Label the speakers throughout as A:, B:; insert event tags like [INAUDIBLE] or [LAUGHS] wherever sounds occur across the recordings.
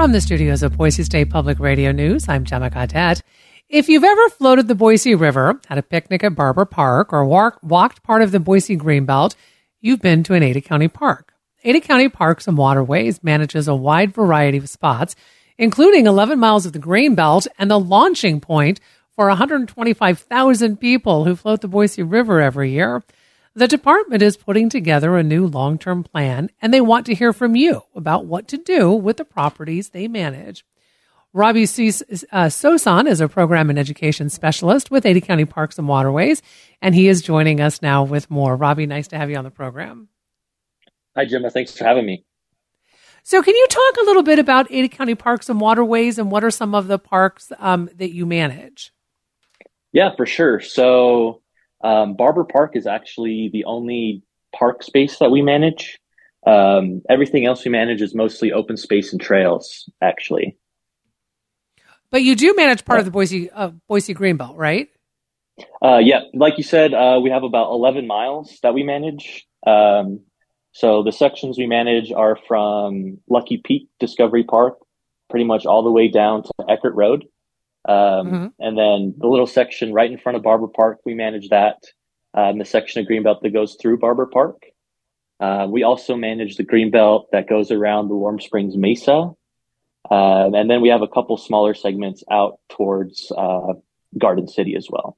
A: From the studios of Boise State Public Radio News, I'm Gemma Gaudette. If you've ever floated the Boise River, had a picnic at Barber Park, or walk, walked part of the Boise Greenbelt, you've been to an Ada County park. Ada County Parks and Waterways manages a wide variety of spots, including 11 miles of the Greenbelt and the launching point for 125,000 people who float the Boise River every year. The department is putting together a new long term plan, and they want to hear from you about what to do with the properties they manage. Robbie uh, Sosan is a program and education specialist with Ada County Parks and Waterways, and he is joining us now with more. Robbie, nice to have you on the program.
B: Hi, Gemma. Thanks for having me.
A: So, can you talk a little bit about Ada County Parks and Waterways and what are some of the parks um, that you manage?
B: Yeah, for sure. So, um, Barber Park is actually the only park space that we manage. Um, everything else we manage is mostly open space and trails, actually.
A: But you do manage part of the Boise uh, Boise Greenbelt, right?
B: Uh, yeah, like you said, uh, we have about 11 miles that we manage. Um, so the sections we manage are from Lucky Peak Discovery Park, pretty much all the way down to Eckert Road. Um, mm-hmm. And then the little section right in front of Barber Park, we manage that. Um, the section of Greenbelt that goes through Barber Park. Uh, we also manage the Greenbelt that goes around the Warm Springs Mesa. Um, and then we have a couple smaller segments out towards uh, Garden City as well.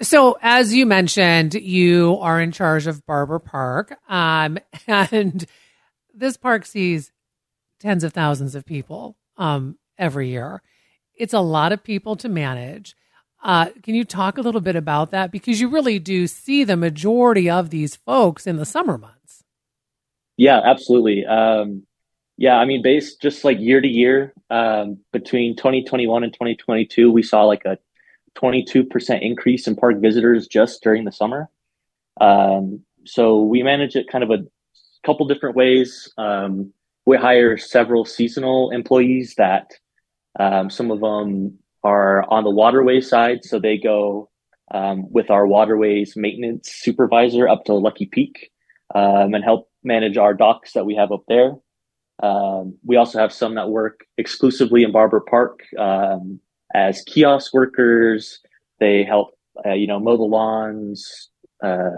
A: So, as you mentioned, you are in charge of Barber Park, um, [LAUGHS] and this park sees tens of thousands of people um, every year it's a lot of people to manage. Uh, can you talk a little bit about that? Because you really do see the majority of these folks in the summer months.
B: Yeah, absolutely. Um, yeah, I mean, based just like year to year, um, between 2021 and 2022, we saw like a 22% increase in park visitors just during the summer. Um, so we manage it kind of a couple different ways. Um, we hire several seasonal employees that um, some of them are on the waterway side, so they go um, with our waterways maintenance supervisor up to Lucky Peak um, and help manage our docks that we have up there. Um, we also have some that work exclusively in Barber Park um, as kiosk workers. They help, uh, you know, mow the lawns, uh,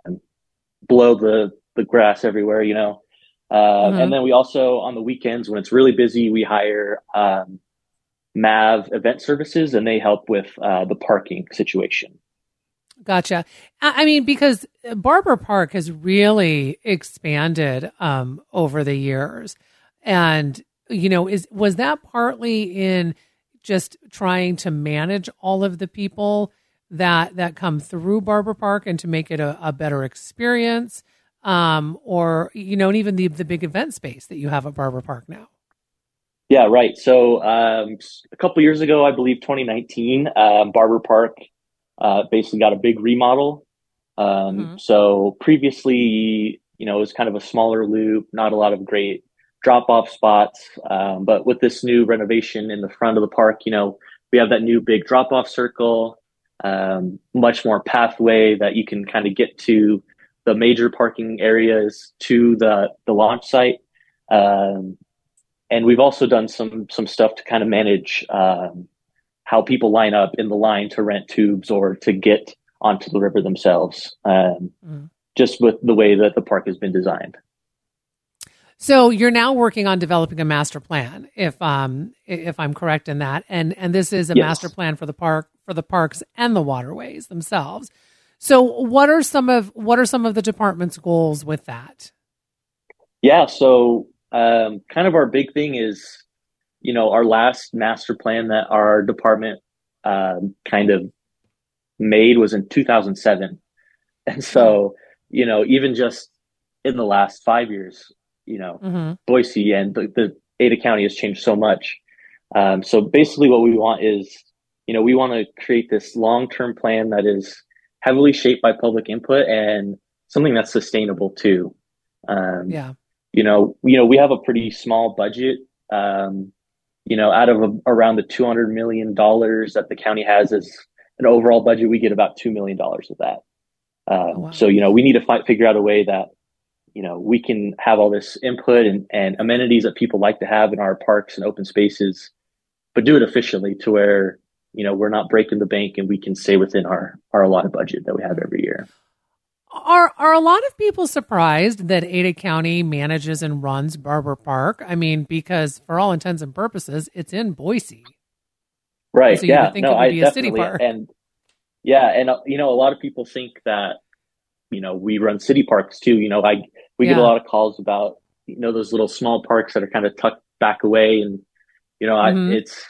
B: blow the the grass everywhere, you know. Uh, mm-hmm. And then we also on the weekends when it's really busy, we hire um, MAV event services and they help with uh, the parking situation.
A: Gotcha. I mean, because Barber Park has really expanded um, over the years, and you know, is was that partly in just trying to manage all of the people that that come through Barber Park and to make it a, a better experience, um, or you know, and even the the big event space that you have at Barber Park now.
B: Yeah, right. So um, a couple years ago, I believe 2019, um, Barber Park uh, basically got a big remodel. Um, mm-hmm. So previously, you know, it was kind of a smaller loop, not a lot of great drop off spots. Um, but with this new renovation in the front of the park, you know, we have that new big drop off circle, um, much more pathway that you can kind of get to the major parking areas to the the launch site. Um, and we've also done some some stuff to kind of manage um, how people line up in the line to rent tubes or to get onto the river themselves, um, mm. just with the way that the park has been designed.
A: So you're now working on developing a master plan, if um if I'm correct in that, and and this is a yes. master plan for the park for the parks and the waterways themselves. So what are some of what are some of the department's goals with that?
B: Yeah, so um, kind of our big thing is, you know, our last master plan that our department uh, kind of made was in 2007. [LAUGHS] And so, you know, even just in the last five years, you know, mm-hmm. Boise and the, the, Ada County has changed so much. Um, so basically, what we want is, you know, we want to create this long term plan that is heavily shaped by public input and something that's sustainable too. Um, yeah you know, you know, we have a pretty small budget. Um, you know, out of a, around the two hundred million dollars that the county has as an overall budget, we get about two million dollars of that. Um, oh, wow. So you know, we need to fi- figure out a way that you know, we can have all this input and, and amenities that people like to have in our parks and open spaces, but do it efficiently to where, you know, we're not breaking the bank and we can stay within our, our allotted budget that we have every year.
A: Are are a lot of people surprised that Ada County manages and runs Barber Park? I mean, because for all intents and purposes, it's in Boise.
B: Right. So yeah. no, I definitely. And yeah, and uh, you know, a lot of people think that you know we run city parks too. You know, I we yeah. get a lot of calls about you know those little small parks that are kind of tucked back away, and you know, mm-hmm. I, it's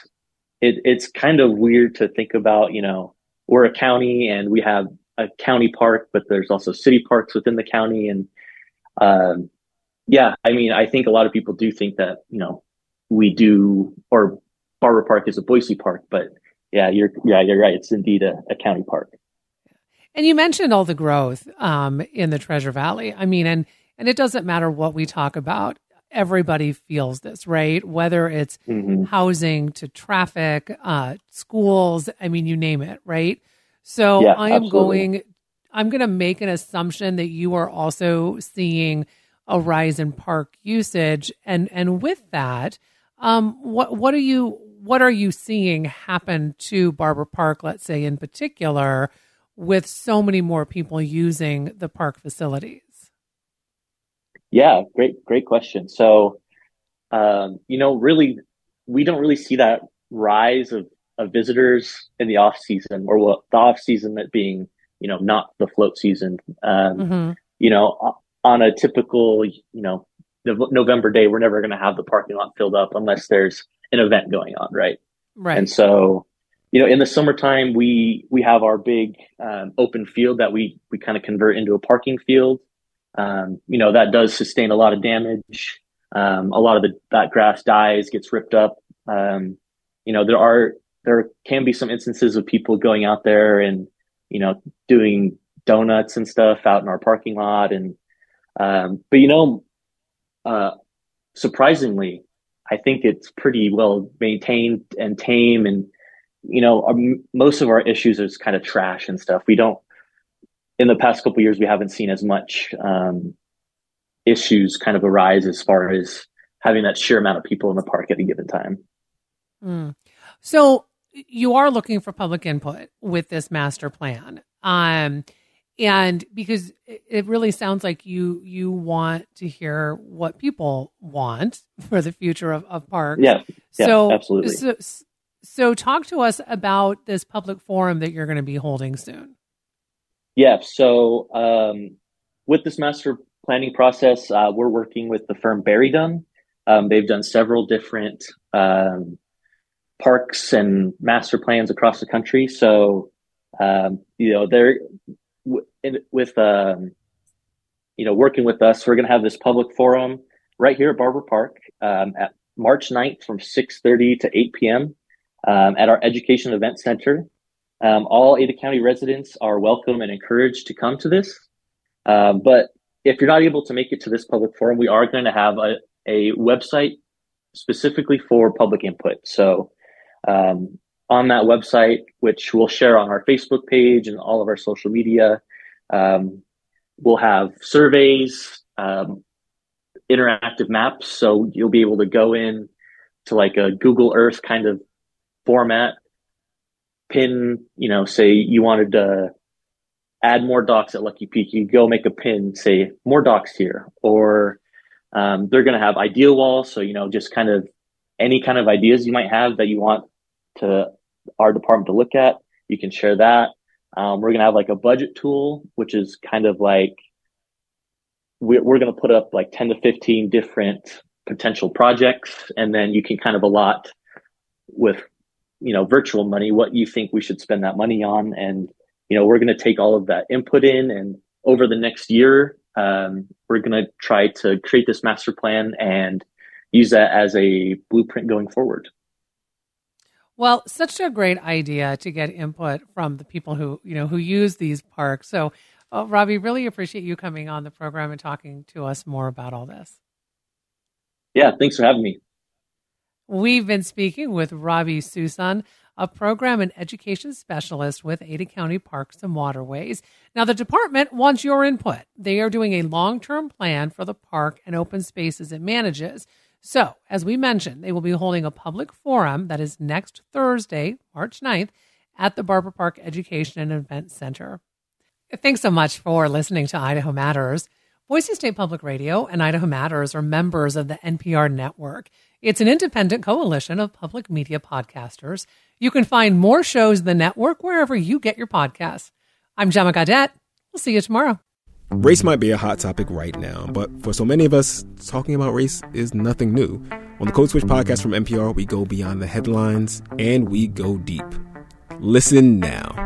B: it, it's kind of weird to think about. You know, we're a county and we have a county park, but there's also city parks within the county. And um, yeah, I mean, I think a lot of people do think that you know we do, or Barber Park is a Boise park, but yeah, you're yeah you're right. It's indeed a, a county park.
A: And you mentioned all the growth um, in the Treasure Valley. I mean, and and it doesn't matter what we talk about. Everybody feels this, right? Whether it's mm-hmm. housing to traffic, uh, schools. I mean, you name it, right? So yeah, I am absolutely. going, I'm going to make an assumption that you are also seeing a rise in park usage. And, and with that, um, what, what are you, what are you seeing happen to Barber Park, let's say in particular, with so many more people using the park facilities?
B: Yeah, great, great question. So, um, you know, really, we don't really see that rise of of visitors in the off season, or what the off season that being you know not the float season. Um, mm-hmm. You know, on a typical you know November day, we're never going to have the parking lot filled up unless there's an event going on, right?
A: Right.
B: And so, you know, in the summertime, we we have our big um, open field that we we kind of convert into a parking field. Um, you know, that does sustain a lot of damage. Um, a lot of the that grass dies, gets ripped up. Um, you know, there are there can be some instances of people going out there and you know doing donuts and stuff out in our parking lot. And um, but you know uh, surprisingly i think it's pretty well maintained and tame. And you know um, most of our issues is kind of trash and stuff. We don't in the past couple years we haven't seen as much um, issues kind of arise as far as having that sheer amount of people in the park at a given time.
A: Mm. so you are looking for public input with this master plan. Um, and because it really sounds like you you want to hear what people want [LAUGHS] for the future of, of parks.
B: Yeah, yeah so, absolutely.
A: So, so talk to us about this public forum that you're going to be holding soon.
B: Yeah, so um, with this master planning process, uh, we're working with the firm BerryDunn. Um, they've done several different um, parks and master plans across the country. So, um, you know, they're with, um, you know, working with us, we're going to have this public forum right here at Barber Park um, at March 9th from 6.30 to 8 p.m. Um, at our Education Event Center. Um, all Ada County residents are welcome and encouraged to come to this. Um, but if you're not able to make it to this public forum, we are going to have a, a website specifically for public input. So um, on that website, which we'll share on our Facebook page and all of our social media. Um, we'll have surveys, um, interactive maps, so you'll be able to go in to like a Google Earth kind of format, pin, you know, say you wanted to add more docks at Lucky Peak, you go make a pin, say more docks here, or um, they're going to have idea walls, so you know, just kind of any kind of ideas you might have that you want to our department to look at. You can share that. Um, we're going to have like a budget tool, which is kind of like we're, we're going to put up like 10 to 15 different potential projects. And then you can kind of allot with, you know, virtual money, what you think we should spend that money on. And, you know, we're going to take all of that input in and over the next year, um, we're going to try to create this master plan and use that as a blueprint going forward.
A: Well, such a great idea to get input from the people who you know who use these parks. So, uh, Robbie, really appreciate you coming on the program and talking to us more about all this.
B: Yeah, thanks for having me.
A: We've been speaking with Robbie Susan a program and education specialist with Ada County Parks and Waterways. Now, the department wants your input. They are doing a long term plan for the park and open spaces it manages. So, as we mentioned, they will be holding a public forum that is next Thursday, March 9th, at the Barber Park Education and Event Center. Thanks so much for listening to Idaho Matters. Boise State Public Radio and Idaho Matters are members of the NPR network. It's an independent coalition of public media podcasters. You can find more shows in the network wherever you get your podcasts. I'm Gemma Gaudette. We'll see you tomorrow.
C: Race might be a hot topic right now, but for so many of us, talking about race is nothing new. On the Code Switch podcast from NPR, we go beyond the headlines and we go deep. Listen now.